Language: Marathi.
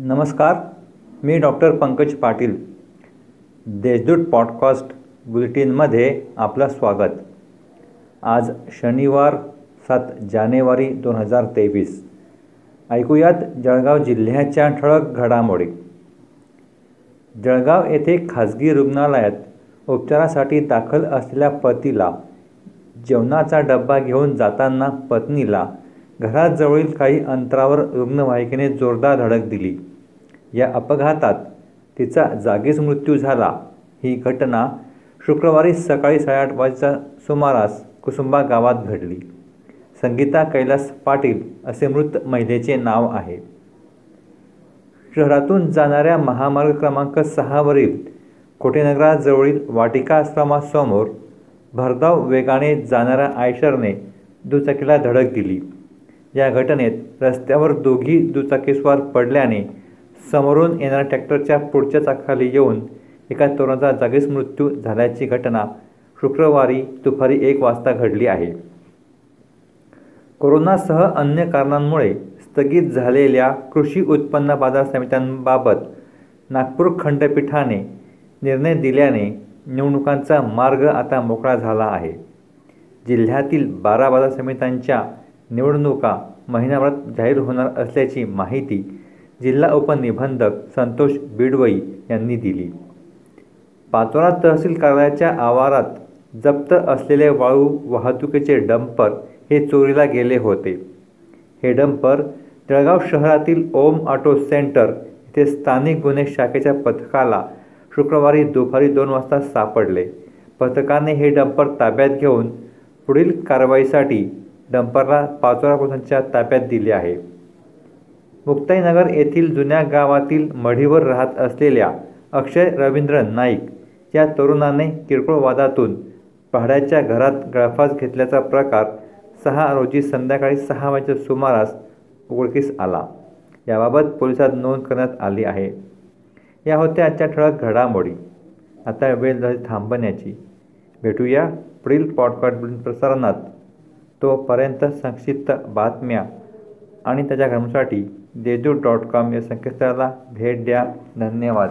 नमस्कार मी डॉक्टर पंकज पाटील. देशदूत पॉडकास्ट बुलेटिनमध्ये आपलं स्वागत. आज शनिवार सात जानेवारी दोन हजार तेवीस. ऐकूयात जळगाव जिल्ह्याच्या ठळक घडामोडी. जळगाव येथे खाजगी रुग्णालयात उपचारासाठी दाखल असलेल्या पतीला जेवणाचा डब्बा घेऊन जाताना पत्नीला घराजवळील काही अंतरावर रुग्णवाहिकेने जोरदार धडक दिली. या अपघातात तिचा जागीच मृत्यू झाला. ही घटना शुक्रवारी सकाळी साडेआठ वाजता सुमारास कुसुंबा गावात घडली. संगीता कैलास पाटील असे मृत महिलेचे नाव आहे. शहरातून जाणाऱ्या महामार्ग क्रमांक सहावरील कोटेनगराजवळील वाटिका आश्रमासमोर भरधाव वेगाने जाणाऱ्या आयशरने दुचाकीला धडक दिली. या घटनेत रस्त्यावर दोघी दुचाकीस्वार पडल्याने समोरून येणाऱ्या ट्रॅक्टरच्या पुढच्या चाकाखाली येऊन एका तरुणाचा जागीच मृत्यू झाल्याची घटना शुक्रवारी दुपारी एक वाजता घडली आहे. कोरोनासह अन्य कारणांमुळे स्थगित झालेल्या कृषी उत्पन्न बाजार समित्यांबाबत नागपूर खंडपीठाने निर्णय दिल्याने निवडणुकांचा मार्ग आता मोकळा झाला आहे. जिल्ह्यातील बारा बाजार समित्यांच्या निवडणुका महिन्याभरात जाहीर होणार असल्याची माहिती जिल्हा उपनिबंधक संतोष बिडवई यांनी दिली. पाचोरा तहसील कार्यालयाच्या आवारात जप्त असलेले वाळू वाहतुकीचे डंपर हे चोरीला गेले होते. हे डंपर जळगाव शहरातील ओम ऑटो सेंटर येथे स्थानिक गुन्हे शाखेच्या पथकाला शुक्रवारी दुपारी दोन वाजता सापडले. पथकाने हे डंपर ताब्यात घेऊन पुढील कारवाईसाठी डंपरला पाचोरा पोलिसांच्या ताब्यात दिले आहे. मुक्ताईनगर येथील जुन्या गावातील मढीवर राहत असलेल्या अक्षय रवींद्र नाईक या तरुणाने किरकोळ वादातून भाड्याच्या घरात गळफास घेतल्याचा प्रकार सहा रोजी संध्याकाळी सहा वाजेच्या सुमारास उघडकीस आला. याबाबत पोलिसात नोंद करण्यात आली आहे. या होत्या आजच्या ठळक घडामोडी. आता वेळ झाली थांबण्याची. भेटूया पुढील पॉडकास्ट प्रसारणात. तोपर्यंत संक्षिप्त बातम्या आणि त्याच्या घरासाठी देजू डॉट कॉम या संकेतस्थळाला भेट द्या. धन्यवाद.